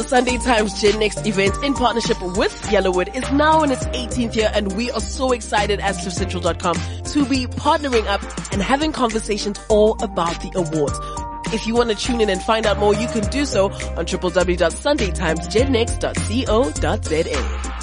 The Sunday Times Gen Next event in partnership with Yellowwood is now in its 18th year and we are so excited as CliffCentral.com to be partnering up and having conversations all about the awards. If you want to tune in and find out more, you can do so on www.sundaytimesgennext.co.za.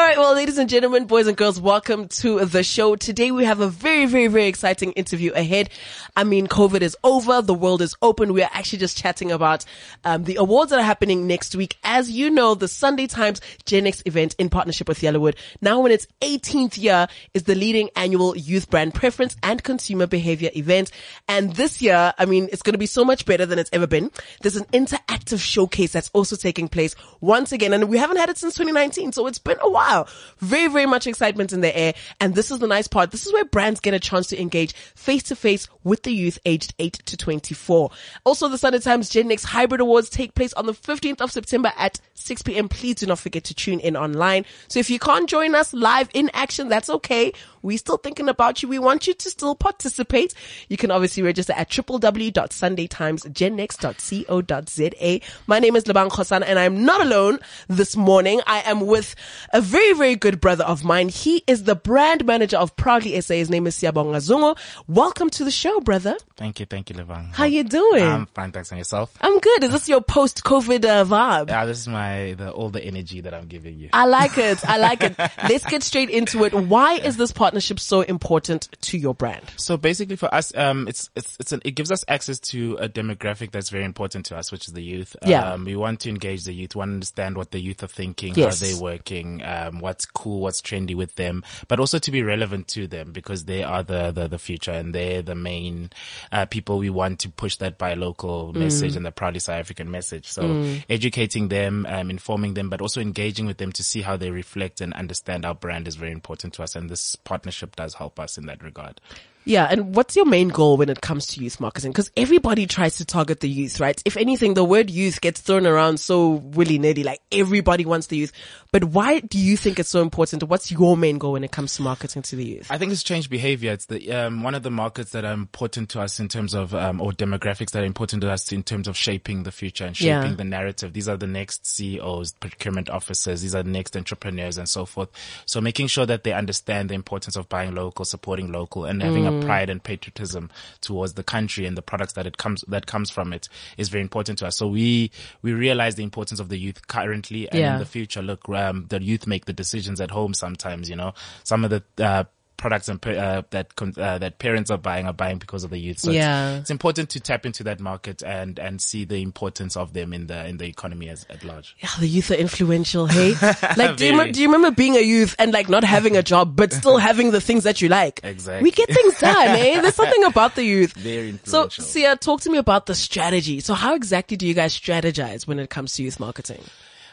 All right, well, ladies and gentlemen, boys and girls, welcome to the show. Today we have a very, very, very exciting interview ahead. I mean, COVID is over. The world is open. We are actually just chatting about um, the awards that are happening next week. As you know, the Sunday Times Gen Next event in partnership with Yellowwood, now in its 18th year, is the leading annual youth brand preference and consumer behavior event. And this year, I mean, it's going to be so much better than it's ever been. There's an interactive showcase that's also taking place once again, and we haven't had it since 2019, so it's been a while wow, very, very much excitement in the air. And this is the nice part. This is where brands get a chance to engage face to face with the youth aged 8 to 24. Also, the Sunday Times Gen Next Hybrid Awards take place on the 15th of September at 6 p.m. Please do not forget to tune in online. So if you can't join us live in action, that's okay. We're still thinking about you. We want you to still participate. You can obviously register at www.sundaytimesgennext.co.za. My name is Lebang Khosan and I'm not alone this morning. I am with a very, very very good brother of mine. He is the brand manager of Proudly SA. His name is Siyabonga Zungu. Welcome to the show, brother. Thank you. Thank you, Lebang. How you doing? I'm fine. Thanks. And yourself? I'm good. Is this your post-COVID uh, vibe? Yeah, this is my, the, all the energy that I'm giving you. I like it. I like it. Let's get straight into it. Why is this partnership so important to your brand? So basically for us, um, it's, it's, it's an, it gives us access to a demographic that's very important to us, which is the youth. Yeah. Um, we want to engage the youth, want to understand what the youth are thinking, Yes. how they're working, um, what's cool, what's trendy with them, but also to be relevant to them because they are the, the, the future and they're the main, uh, people we want to push that buy local message and the proudly South African message. So educating them, um, informing them, but also engaging with them to see how they reflect and understand our brand is very important to us. And this partnership does help us in that regard. Yeah, and what's your main goal when it comes to youth marketing? Because everybody tries to target the youth, right? If anything, the word youth gets thrown around so willy-nilly, like everybody wants the youth. But why do you think it's so important? What's your main goal when it comes to marketing to the youth? I think it's changed behavior. It's the um, one of the markets that are important to us in terms of um, or demographics that are important to us in terms of shaping the future and shaping Yeah. the narrative. These are the next CEOs, procurement officers. These are the next entrepreneurs and so forth. So making sure that they understand the importance of buying local, supporting local, and having Mm. A pride and patriotism towards the country and the products that it comes that comes from it is very important to us. So we we realize the importance of the youth currently and Yeah. in the future. Look, um, the youth make the decisions at home sometimes. You know, some of the uh, products and uh, that con- uh, that parents are buying are buying because of the youth. So Yeah. it's, it's important to tap into that market and and see the importance of them in the in the economy as at large. Yeah, the youth are influential, hey? Like, do you, do you remember being a youth and like not having a job, but still having the things that you like? Exactly. We get things done, eh? There's something about the youth. Very influential. So. Sia, talk to me about the strategy. So how exactly do you guys strategize when it comes to youth marketing?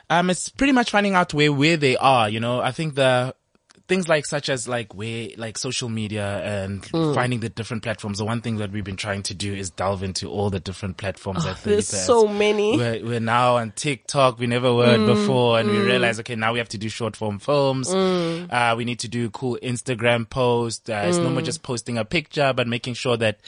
Um, it's pretty much finding out where, where they are, you know, I think the, things like such as like where like social media and Mm. finding the different platforms. The one thing that we've been trying to do is delve into all the different platforms Oh, There's so many. Mm. We're, we're now on TikTok. We never were before, and we realize okay, now we have to do short form films. Mm. Uh, we need to do cool Instagram posts. Uh, It's no more just posting a picture, but making sure that.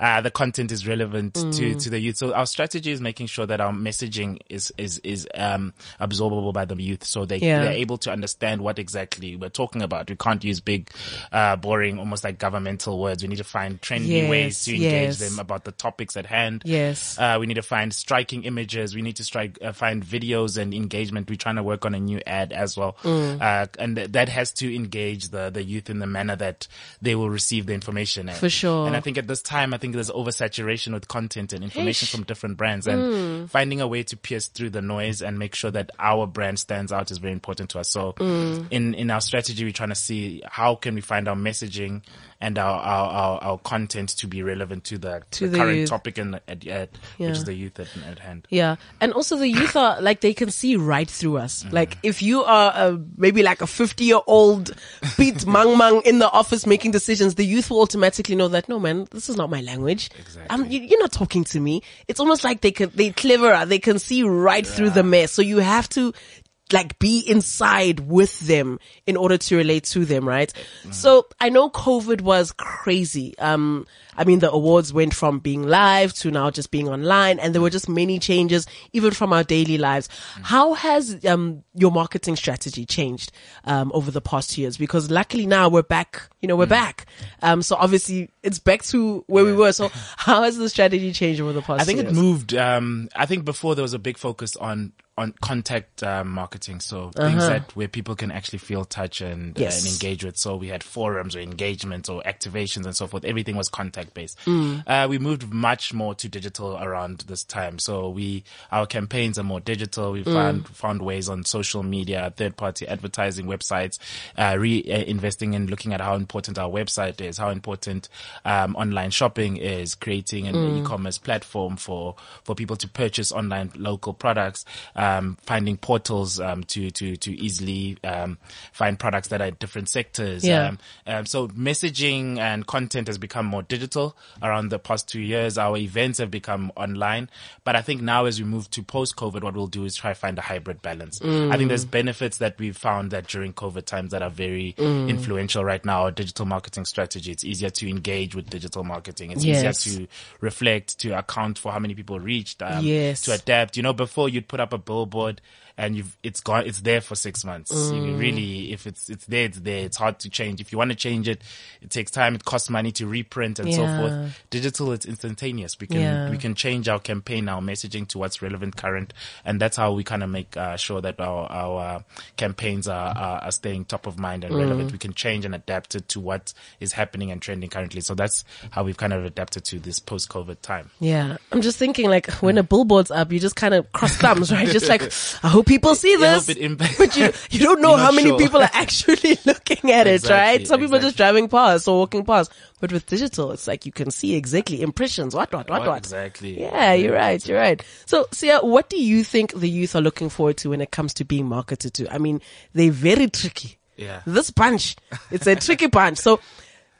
Uh, the content is relevant to, Mm. to the youth. So our strategy is making sure that our messaging is, is, is, um, absorbable by the youth. So they, Yeah. they're able to understand what exactly we're talking about. We can't use big, uh, boring, almost like governmental words. We need to find trendy Yes, ways to engage yes. them about the topics at hand. Yes. Uh, we need to find striking images. We need to strike, uh, find videos and engagement. We're trying to work on a new ad as well. Mm. Uh, and th- that has to engage the, the youth in the manner that they will receive the information. in. For sure. And I think at this time, I think there's oversaturation with content and information Ish. from different brands and Mm. finding a way to pierce through the noise and make sure that our brand stands out is very important to us. So Mm. in, in our strategy, we're trying to see how can we find our messaging and our, our, our, our content to be relevant to the, To the the current youth. topic and at, at, Yeah. which is the youth at, at hand. Yeah. And also the youth are like, they can see right through us. Mm. Like if you are uh, maybe like a 50 year old beat mang mang in the office making decisions, the youth will automatically know that, no man, this is not my language. Exactly. Um, you, you're not talking to me. It's almost like they can, they cleverer. They can see right through the mess. So you have to like be inside with them in order to relate to them, right? So I know COVID was crazy. Um, I mean, the awards went from being live to now just being online and there were just many changes even from our daily lives. How has, um, your marketing strategy changed, um, over the past years? Because luckily now we're back, you know, we're back. Um, so obviously it's back to where we were. So how has the strategy changed over the past I think years? it moved. Um, I think before there was a big focus on on contact um, marketing, so things that where people can actually feel touch and, uh, and engage with. So we had forums or engagements or activations and so forth. Everything was contact based. Mm. Uh, we moved much more to digital around this time. So we our campaigns are more digital. We Mm. found found ways on social media, third party advertising websites, uh, re uh, investing in looking at how important our website is, how important um, online shopping is, creating an Mm. e-commerce platform for for people to purchase online local products, um, finding portals um, to to to easily um, find products that are in different sectors. Yeah. Um, um, so messaging and content has become more digital around the past two years. Our events have become online, but I think now as we move to post-COVID, what we'll do is try to find a hybrid balance. I think there's benefits that we've found that during COVID times that are very influential right now. Our digital marketing strategy. It's easier to engage with digital marketing. It's Yes. easier to reflect, to account for how many people reached, um, Yes. to adapt. You know, before you'd put up a billboard and you've, it's gone, it's there for six months. You Mm. really, if it's, it's there, it's there. It's hard to change. If you want to change it, it takes time. It costs money to reprint and so forth. Digital, it's instantaneous. We can, Yeah. we can change our campaign, our messaging to what's relevant current. And that's how we kind of make uh, sure that our, our uh, campaigns are, are, are staying top of mind and Mm. relevant. We can change and adapt it to what is happening and trending currently. So that's how we've kind of adapted to this post-COVID time. Yeah. I'm just thinking like when a billboard's up, you just kind of cross thumbs, right? Just like, I hope people see this. hope it impact- but you, you don't know how many sure. people are actually looking at it, right? Some people are just driving past or walking past. But with digital, it's like you can see exactly impressions, what, what, what, What what. exactly? Yeah, you're right. You're right. So, Sia, what do you think the youth are looking forward to when it comes to being marketed to? I mean, they're very tricky. Yeah. This bunch, it's a tricky bunch. So,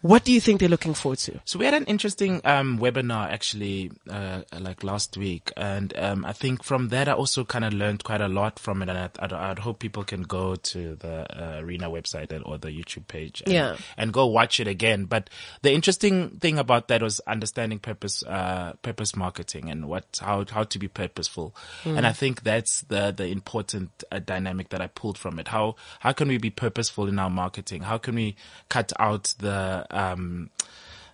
what do you think they're looking forward to? So we had an interesting um, webinar actually, uh, like last week, and um, I think from that I also kind of learned quite a lot from it, and I, I'd, I'd hope people can go to the uh, Arena website and, or the YouTube page, and, Yeah. and go watch it again. But the interesting thing about that was understanding purpose, uh, purpose marketing, and what how how to be purposeful, and I think that's the the important uh, dynamic that I pulled from it. How how can we be purposeful in our marketing? How can we cut out the um,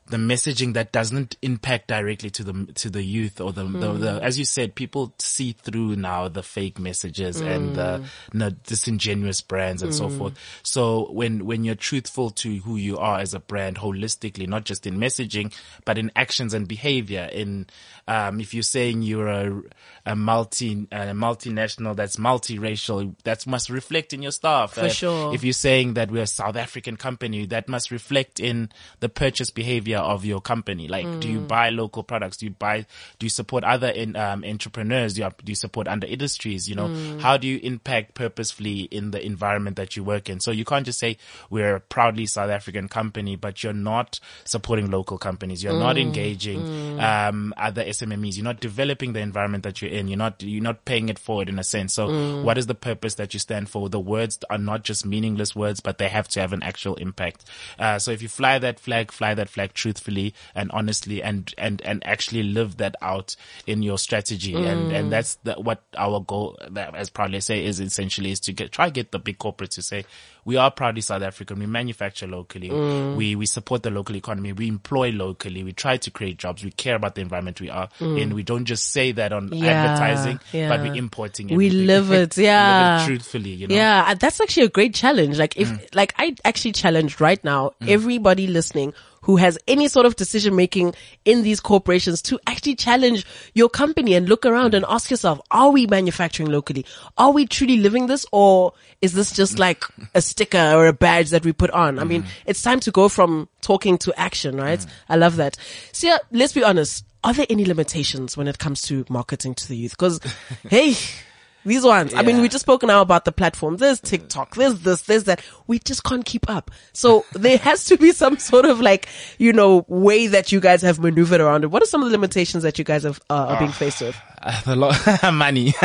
the messaging that doesn't impact directly to the to the youth or the, the, the mm. as you said people see through now the fake messages and the, mm. the disingenuous brands and so mm. forth. So when when you're truthful to who you are as a brand holistically not just in messaging but in actions and behavior in um, if you're saying you're a, a multi a multinational that's multiracial that must reflect in your staff. For uh, sure. if you're saying that we're a South African company, that must reflect in the purchase behavior of your company. Like, do you buy local products? Do you buy, do you support other in, um, entrepreneurs? Do you, do you support under industries? You know, how do you impact purposefully in the environment that you work in? So you can't just say we're a proudly South African company, but you're not supporting local companies. You're not engaging, um, other SMMEs. You're not developing the environment that you're in. You're not, you're not paying it forward in a sense. So what is the purpose that you stand for? The words are not just meaningless words, but they have to have an actual impact. Uh, so if you fly that flag, fly that flag truthfully and honestly and, and, and actually live that out in your strategy. And, mm. and that's the, what our goal, as Proudly SA, is essentially is to get, try to get the big corporates to say, we are proudly South African. We manufacture locally. Mm. We, we support the local economy. We employ locally. We try to create jobs. We care about the environment we are mm. in. We don't just say that on Yeah, advertising, but we're importing We live it, We live yeah. it truthfully, you know? Yeah, that's actually a great challenge. Like if, like I actually challenged right now everybody listening who has any sort of decision making in these corporations to actually challenge your company and look around and ask yourself, are we manufacturing locally? Are we truly living this or is this just like a sticker or a badge that we put on? I mean, mm-hmm. it's time to go from talking to action, right? Mm-hmm. I love that. So yeah, let's be honest. Are there any limitations when it comes to marketing to the youth? Cause, hey, These ones. I mean, we just spoke now about the platforms. There's TikTok. There's this, there's that. We just can't keep up. So there has to be some sort of like, you know, way that you guys have maneuvered around it. What are some of the limitations that you guys have, uh, are being faced with? Uh, lot lo- money.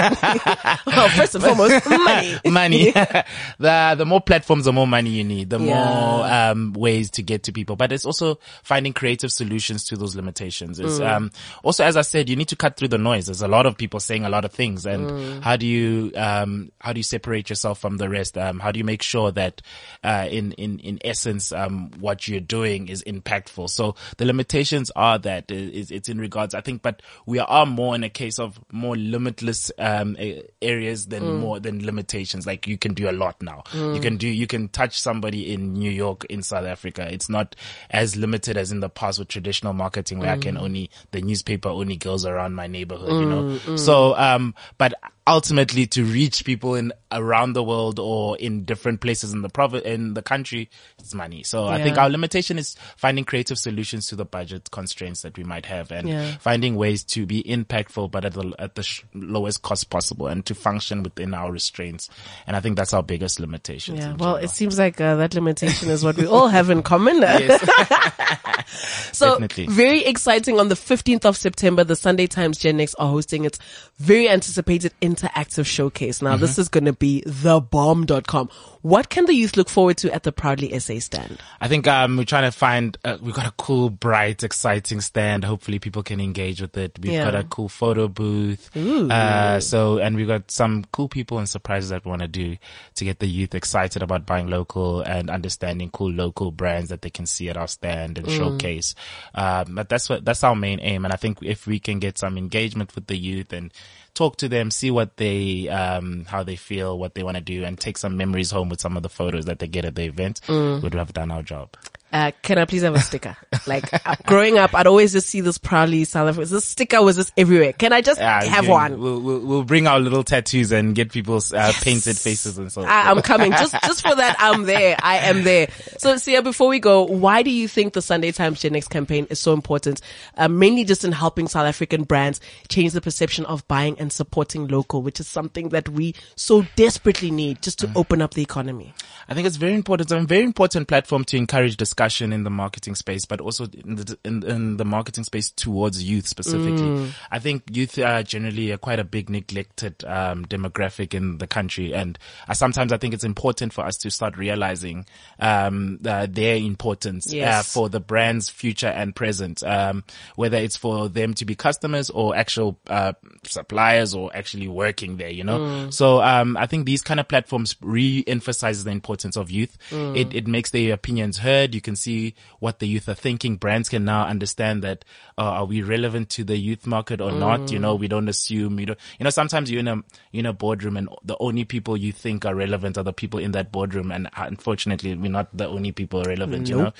Well, first and foremost, money. money. the the more platforms, the more money you need, the Yeah. more um, ways to get to people. But it's also finding creative solutions to those limitations. It's Mm. um, also, as I said, you need to cut through the noise. There's a lot of people saying a lot of things, and Mm. how do you um, how do you separate yourself from the rest? Um, how do you make sure that uh, in in in essence, um, what you're doing is impactful? So the limitations are that it's, it's in regards, I think, but we are more in a case of more limitless um, areas than Mm. more than limitations. Like you can do a lot now. You can do you can touch somebody in New York, in South Africa. It's not as limited as in the past with traditional marketing, where I can Mm. only the newspaper only goes around my neighborhood. You know, so um, but ultimately to reach people in around the world or in different places in the province in the country it's money so i think our limitation is finding creative solutions to the budget constraints that we might have and Yeah. finding ways to be impactful but at the at the sh- lowest cost possible and to function within our restraints and i think that's our biggest limitation Yeah, well, it seems like uh, that limitation is what we all have in common. so Definitely. very exciting. On the 15th of September, the Sunday Times Gen Next are hosting its very anticipated interactive showcase. Now, this is going to be thebomb.com. What can the youth look forward to at the Proudly SA stand? I think um, we're trying to find. Uh, we've got a cool, bright, exciting stand. Hopefully, people can engage with it. We've Yeah. got a cool photo booth. Uh, so, and we've got some cool people and surprises that we want to do to get the youth excited about buying local and understanding cool local brands that they can see at our stand and showcase. Um, but that's what that's our main aim. And I think if we can get some engagement with the youth and talk to them, see what they, um, how they feel, what they want to do, and take some memories home with some of the photos that they get at the event, would have done our job. Uh, can I please have a sticker? Like uh, growing up, I'd always just see this proudly South Africa. This sticker was just everywhere. Can I just Yeah, have yeah, one? We'll, we'll, we'll bring our little tattoos and get people's uh, painted faces and so. I, I'm coming. Just, just for that, I'm there. I am there. So, Sia, before we go, why do you think the Sunday Times Gen Next campaign is so important? Uh, mainly just in helping South African brands change the perception of buying and supporting local, which is something that we so desperately need just to open up the economy. I think it's very important. It's a very important platform to encourage discussion in the marketing space, but also in the in, in the marketing space towards youth specifically. I think youth are generally a quite a big neglected um, demographic in the country, and uh, sometimes I think it's important for us to start realizing um, uh, their importance uh, for the brand's future and present. Um, whether it's for them to be customers or actual uh, suppliers or actually working there, you know. So um, I think these kind of platforms re-emphasizes the importance of youth. It it makes their opinions heard. You can see what the youth are thinking. Brands can now understand that uh, are we relevant to the youth market or not? You know, we don't assume. You know, you know. Sometimes you're in a you're in a boardroom and the only people you think are relevant are the people in that boardroom, and unfortunately, we're not the only people relevant. You know,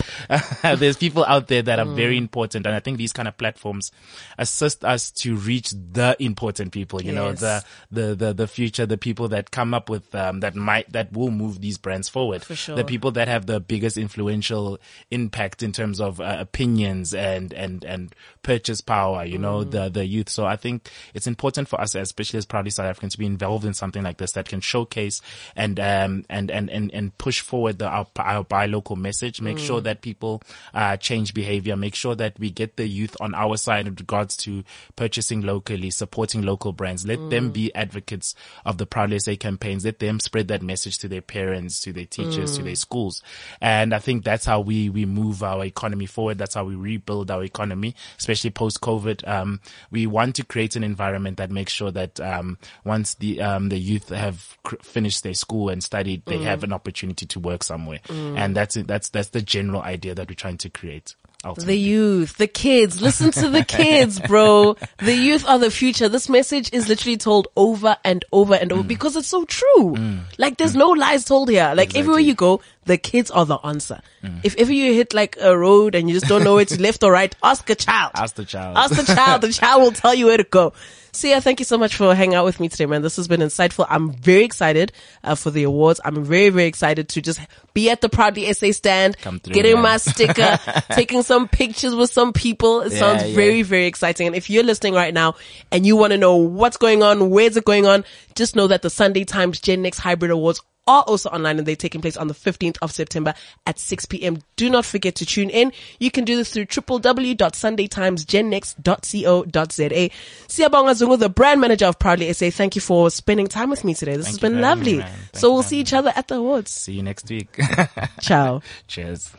there's people out there that are very important, and I think these kind of platforms assist us to reach the important people. You know, the the the the future, the people that come up with um, that might that will move these brands forward. For sure. The people that have the biggest influential impact in terms of uh, opinions and and and purchase power. You know, Mm. the the youth. So I think it's important for us, especially as proudly South Africans, to be involved in something like this that can showcase and um and and and, and push forward the our, our buy local message. Make Mm. sure that people uh change behavior. Make sure that we get the youth on our side in regards to purchasing locally, supporting local brands. Let them Mm. be advocates of the Proudly SA campaigns. Let them spread that message to their parents, to their teachers, to their schools. And I think that's how we, we we move our economy forward. That's how we rebuild our economy, especially post COVID. Um, we want to create an environment that makes sure that, um, once the, um, the youth have cr- finished their school and studied, they have an opportunity to work somewhere. And that's it. That's, that's the general idea that we're trying to create. The youth, the kids, listen to the kids, bro. The youth are the future. This message is literally told over and over and over because it's so true. Like there's no lies told here. Like everywhere you go, The kids are the answer. If ever you hit like a road and you just don't know it's left or right, ask a child. Ask the child. Ask the child. The child will tell you where to go. Sia, thank you so much for hanging out with me today, man. This has been insightful. I'm very excited uh, for the awards. I'm very, very excited to just be at the Proudly SA stand, through, getting man. my sticker, taking some pictures with some people. It Yeah, sounds yeah. very, very exciting. And if you're listening right now and you want to know what's going on, where's it going on, just know that the Sunday Times Gen Next Hybrid Awards are also online and they're taking place on the 15th of September at 6 p.m. Do not forget to tune in. You can do this through www.sundaytimesgennext.co.za. Siyabonga Zungu, the brand manager of Proudly SA, thank you for spending time with me today. This has Thank you been having me, lovely. so we'll see each other at the awards. See you next week. Ciao. Cheers.